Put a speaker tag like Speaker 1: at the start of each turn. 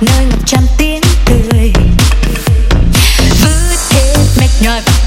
Speaker 1: nơi ngập trăm tiếng cười vứt hết mệt nhòi và